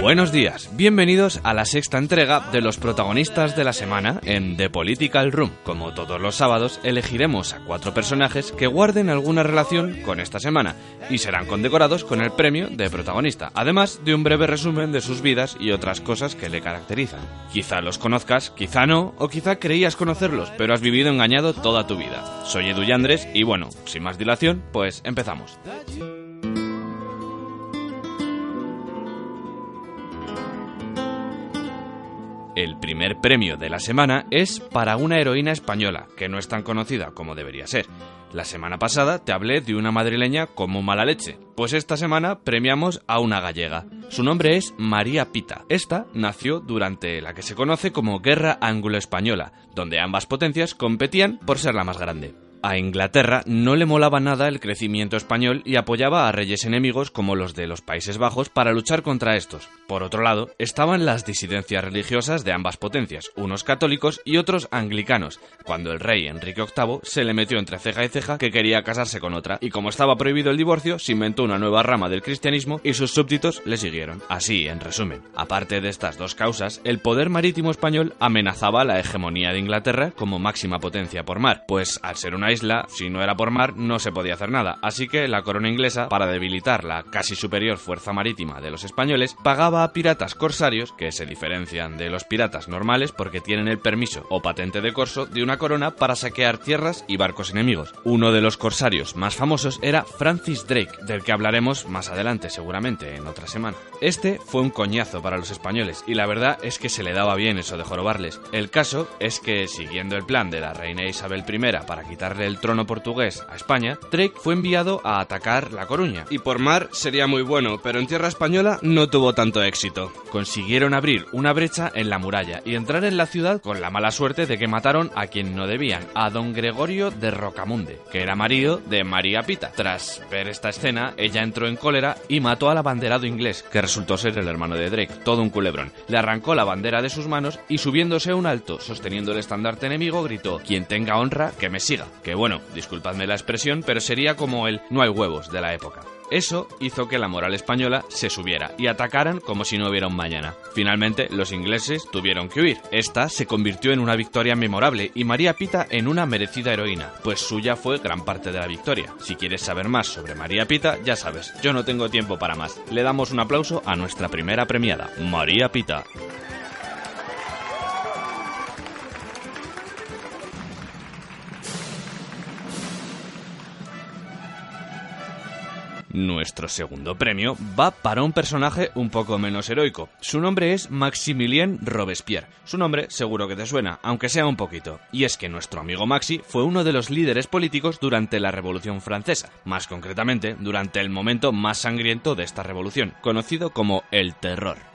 Buenos días, bienvenidos a la sexta entrega de los protagonistas de la semana en The Political Room. Como todos los sábados, elegiremos a cuatro personajes que guarden alguna relación con esta semana y serán condecorados con el premio de protagonista, además de un breve resumen de sus vidas y otras cosas que le caracterizan. Quizá los conozcas, quizá no, o quizá creías conocerlos, pero has vivido engañado toda tu vida. Soy Edu Yandres y bueno, sin más dilación, pues empezamos. El primer premio de la semana es para una heroína española, que no es tan conocida como debería ser. La semana pasada te hablé de una madrileña como mala leche, pues esta semana premiamos a una gallega. Su nombre es María Pita. Esta nació durante la que se conoce como Guerra Anglo-Española, donde ambas potencias competían por ser la más grande. A Inglaterra no le molaba nada el crecimiento español y apoyaba a reyes enemigos como los de los Países Bajos para luchar contra estos. Por otro lado, estaban las disidencias religiosas de ambas potencias, unos católicos y otros anglicanos, cuando el rey Enrique VIII se le metió entre ceja y ceja que quería casarse con otra, y como estaba prohibido el divorcio, se inventó una nueva rama del cristianismo y sus súbditos le siguieron. Así, en resumen, aparte de estas dos causas, el poder marítimo español amenazaba la hegemonía de Inglaterra como máxima potencia por mar, pues al ser una isla, si no era por mar, no se podía hacer nada. Así que la corona inglesa, para debilitar la casi superior fuerza marítima de los españoles, pagaba a piratas corsarios, que se diferencian de los piratas normales porque tienen el permiso o patente de corso de una corona para saquear tierras y barcos enemigos. Uno de los corsarios más famosos era Francis Drake, del que hablaremos más adelante, seguramente en otra semana. Este fue un coñazo para los españoles y la verdad es que se le daba bien eso de jorobarles. El caso es que, siguiendo el plan de la reina Isabel I para quitarle el trono portugués a España, Drake fue enviado a atacar La Coruña. Y por mar sería muy bueno, pero en tierra española no tuvo tanto éxito. Consiguieron abrir una brecha en la muralla y entrar en la ciudad con la mala suerte de que mataron a quien no debían, a don Gregorio de Rocamunde, que era marido de María Pita. Tras ver esta escena, ella entró en cólera y mató al abanderado inglés, que resultó ser el hermano de Drake, todo un culebrón. Le arrancó la bandera de sus manos y subiéndose a un alto, sosteniendo el estandarte enemigo, gritó, quien tenga honra, que me siga. Que bueno, disculpadme la expresión, pero sería como el no hay huevos de la época. Eso hizo que la moral española se subiera y atacaran como si no hubiera un mañana. Finalmente, los ingleses tuvieron que huir. Esta se convirtió en una victoria memorable y María Pita en una merecida heroína, pues suya fue gran parte de la victoria. Si quieres saber más sobre María Pita, ya sabes, yo no tengo tiempo para más. Le damos un aplauso a nuestra primera premiada, María Pita. Nuestro segundo premio va para un personaje un poco menos heroico. Su nombre es Maximilien Robespierre. Su nombre seguro que te suena, aunque sea un poquito. Y es que nuestro amigo Maxi fue uno de los líderes políticos durante la Revolución Francesa, más concretamente durante el momento más sangriento de esta revolución, conocido como el Terror.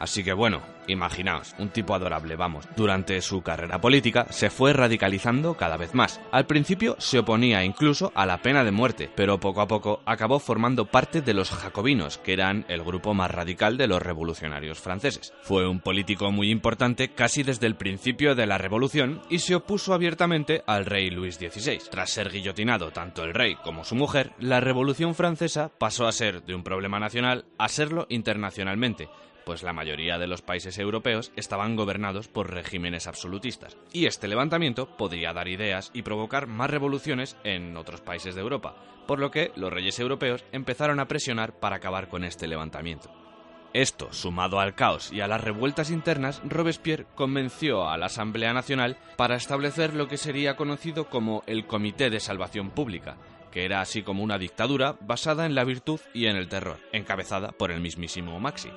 Así que bueno, imaginaos, un tipo adorable, vamos. Durante su carrera política se fue radicalizando cada vez más. Al principio se oponía incluso a la pena de muerte, pero poco a poco acabó formando parte de los jacobinos, que eran el grupo más radical de los revolucionarios franceses. Fue un político muy importante casi desde el principio de la revolución y se opuso abiertamente al rey Luis XVI. Tras ser guillotinado tanto el rey como su mujer, la revolución francesa pasó a ser de un problema nacional a serlo internacionalmente pues la mayoría de los países europeos estaban gobernados por regímenes absolutistas, y este levantamiento podría dar ideas y provocar más revoluciones en otros países de Europa, por lo que los reyes europeos empezaron a presionar para acabar con este levantamiento. Esto, sumado al caos y a las revueltas internas, Robespierre convenció a la Asamblea Nacional para establecer lo que sería conocido como el Comité de Salvación Pública, que era así como una dictadura basada en la virtud y en el terror, encabezada por el mismísimo Maxi.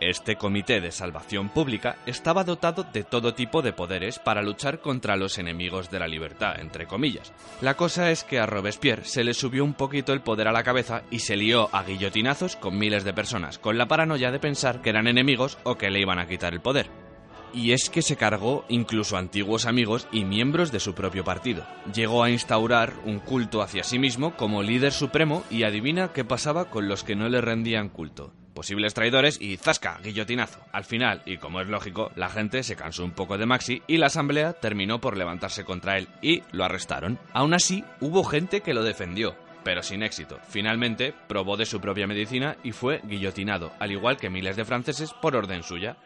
Este comité de salvación pública estaba dotado de todo tipo de poderes para luchar contra los enemigos de la libertad, entre comillas. La cosa es que a Robespierre se le subió un poquito el poder a la cabeza y se lió a guillotinazos con miles de personas, con la paranoia de pensar que eran enemigos o que le iban a quitar el poder. Y es que se cargó incluso antiguos amigos y miembros de su propio partido. Llegó a instaurar un culto hacia sí mismo como líder supremo y adivina qué pasaba con los que no le rendían culto posibles traidores y ¡zasca! guillotinazo. Al final, y como es lógico, la gente se cansó un poco de Maxi y la asamblea terminó por levantarse contra él y lo arrestaron. Aún así, hubo gente que lo defendió. pero sin éxito. Finalmente, probó de su propia medicina y fue guillotinado, al igual que miles de franceses por orden suya.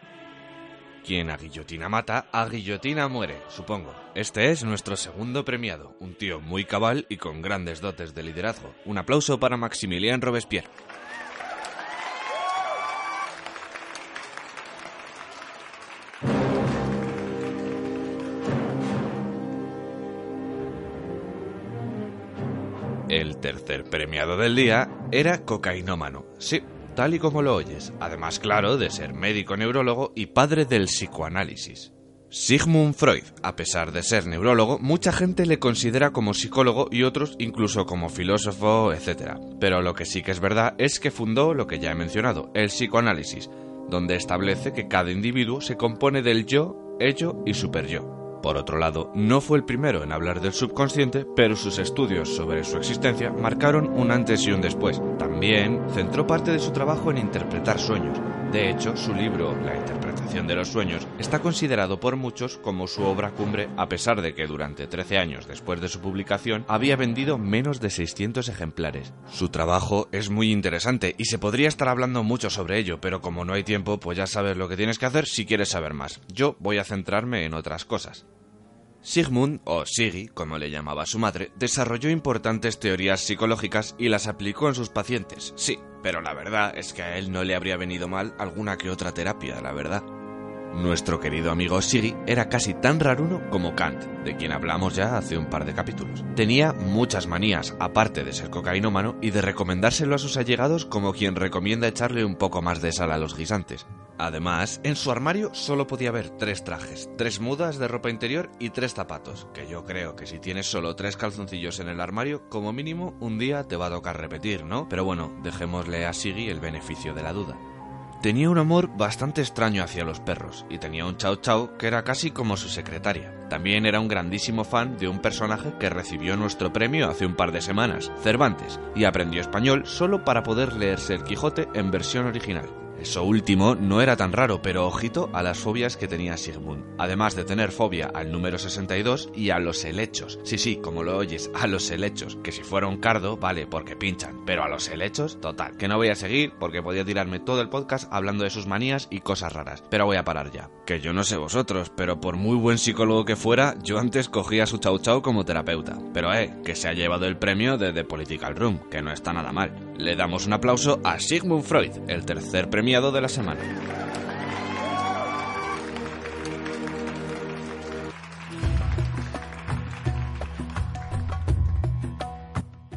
Quien a guillotina mata, a guillotina muere, supongo. Este es nuestro segundo premiado, un tío muy cabal y con grandes dotes de liderazgo. Un aplauso para Maximilien Robespierre. El tercer premiado del día era cocainómano. Sí, tal y como lo oyes. Además, claro, de ser médico neurólogo y padre del psicoanálisis. Sigmund Freud, a pesar de ser neurólogo, mucha gente le considera como psicólogo y otros incluso como filósofo, etc. Pero lo que sí que es verdad es que fundó lo que ya he mencionado, el psicoanálisis, donde establece que cada individuo se compone del yo, ello y superyo. Por otro lado, no fue el primero en hablar del subconsciente, pero sus estudios sobre su existencia marcaron un antes y un después. Centró parte de su trabajo en interpretar sueños. De hecho, su libro, La interpretación de los sueños, está considerado por muchos como su obra cumbre, a pesar de que durante 13 años después de su publicación había vendido menos de 600 ejemplares. Su trabajo es muy interesante y se podría estar hablando mucho sobre ello, pero como no hay tiempo, pues ya sabes lo que tienes que hacer si quieres saber más. Yo voy a centrarme en otras cosas. Sigmund, o Sigi, como le llamaba su madre, desarrolló importantes teorías psicológicas y las aplicó en sus pacientes, sí, pero la verdad es que a él no le habría venido mal alguna que otra terapia, la verdad. Nuestro querido amigo Sigi era casi tan raruno como Kant, de quien hablamos ya hace un par de capítulos. Tenía muchas manías, aparte de ser cocainómano y de recomendárselo a sus allegados como quien recomienda echarle un poco más de sal a los guisantes. Además, en su armario solo podía haber tres trajes, tres mudas de ropa interior y tres zapatos, que yo creo que si tienes solo tres calzoncillos en el armario, como mínimo un día te va a tocar repetir, ¿no? Pero bueno, dejémosle a Siggy el beneficio de la duda. Tenía un amor bastante extraño hacia los perros y tenía un chao chao que era casi como su secretaria. También era un grandísimo fan de un personaje que recibió nuestro premio hace un par de semanas, Cervantes, y aprendió español solo para poder leerse el Quijote en versión original. Eso último no era tan raro, pero ojito a las fobias que tenía Sigmund. Además de tener fobia al número 62 y a los helechos. Sí, sí, como lo oyes, a los helechos. Que si fuera un cardo, vale, porque pinchan. Pero a los helechos, total. Que no voy a seguir porque podía tirarme todo el podcast hablando de sus manías y cosas raras. Pero voy a parar ya. Que yo no sé vosotros, pero por muy buen psicólogo que fuera, yo antes cogía su chau chau como terapeuta. Pero eh, que se ha llevado el premio de The Political Room, que no está nada mal. Le damos un aplauso a Sigmund Freud, el tercer premio de la semana.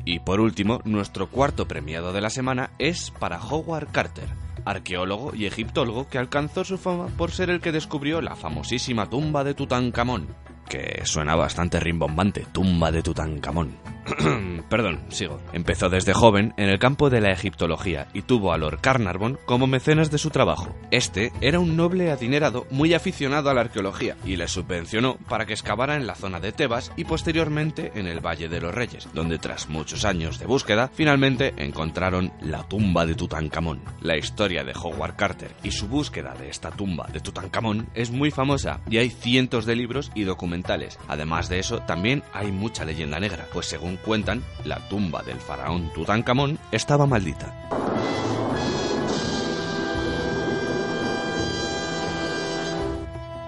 Y por último, nuestro cuarto premiado de la semana es para Howard Carter, arqueólogo y egiptólogo que alcanzó su fama por ser el que descubrió la famosísima tumba de Tutankamón, que suena bastante rimbombante, tumba de Tutankamón. Perdón, sigo. Empezó desde joven en el campo de la egiptología y tuvo a Lord Carnarvon como mecenas de su trabajo. Este era un noble adinerado muy aficionado a la arqueología y le subvencionó para que excavara en la zona de Tebas y posteriormente en el Valle de los Reyes, donde tras muchos años de búsqueda finalmente encontraron la tumba de Tutankamón. La historia de Howard Carter y su búsqueda de esta tumba de Tutankamón es muy famosa y hay cientos de libros y documentales. Además de eso, también hay mucha leyenda negra, pues según cuentan, la tumba del faraón Tutankamón estaba maldita.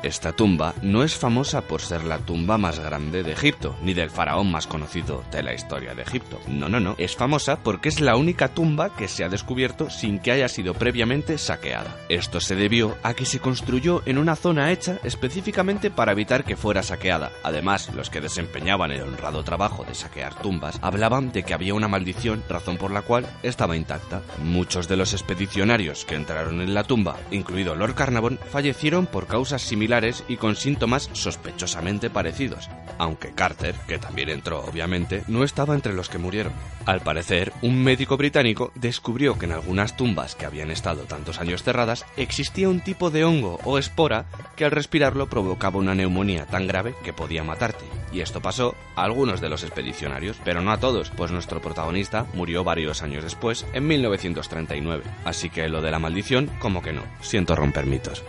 Esta tumba no es famosa por ser la tumba más grande de Egipto, ni del faraón más conocido de la historia de Egipto. No, no, no. Es famosa porque es la única tumba que se ha descubierto sin que haya sido previamente saqueada. Esto se debió a que se construyó en una zona hecha específicamente para evitar que fuera saqueada. Además, los que desempeñaban el honrado trabajo de saquear tumbas hablaban de que había una maldición, razón por la cual estaba intacta. Muchos de los expedicionarios que entraron en la tumba, incluido Lord Carnarvon, fallecieron por causas similares y con síntomas sospechosamente parecidos, aunque Carter, que también entró obviamente, no estaba entre los que murieron. Al parecer, un médico británico descubrió que en algunas tumbas que habían estado tantos años cerradas existía un tipo de hongo o espora que al respirarlo provocaba una neumonía tan grave que podía matarte. Y esto pasó a algunos de los expedicionarios, pero no a todos, pues nuestro protagonista murió varios años después, en 1939. Así que lo de la maldición, como que no. Siento romper mitos.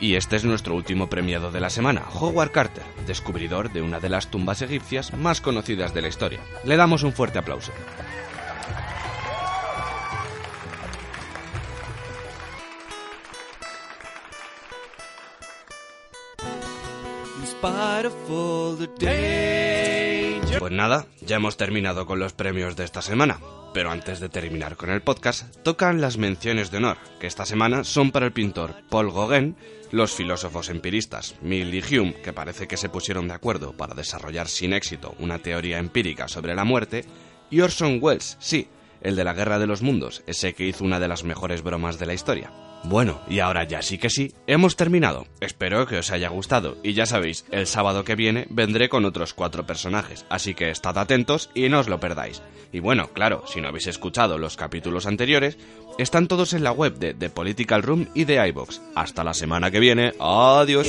Y este es nuestro último premiado de la semana, Howard Carter, descubridor de una de las tumbas egipcias más conocidas de la historia. Le damos un fuerte aplauso. Pues nada, ya hemos terminado con los premios de esta semana. Pero antes de terminar con el podcast, tocan las menciones de honor, que esta semana son para el pintor Paul Gauguin, los filósofos empiristas Mill y Hume, que parece que se pusieron de acuerdo para desarrollar sin éxito una teoría empírica sobre la muerte, y Orson Welles, sí, el de la Guerra de los Mundos, ese que hizo una de las mejores bromas de la historia. Bueno, y ahora ya sí que sí, hemos terminado. Espero que os haya gustado y ya sabéis, el sábado que viene vendré con otros cuatro personajes, así que estad atentos y no os lo perdáis. Y bueno, claro, si no habéis escuchado los capítulos anteriores, están todos en la web de The Political Room y de iBox. Hasta la semana que viene, adiós.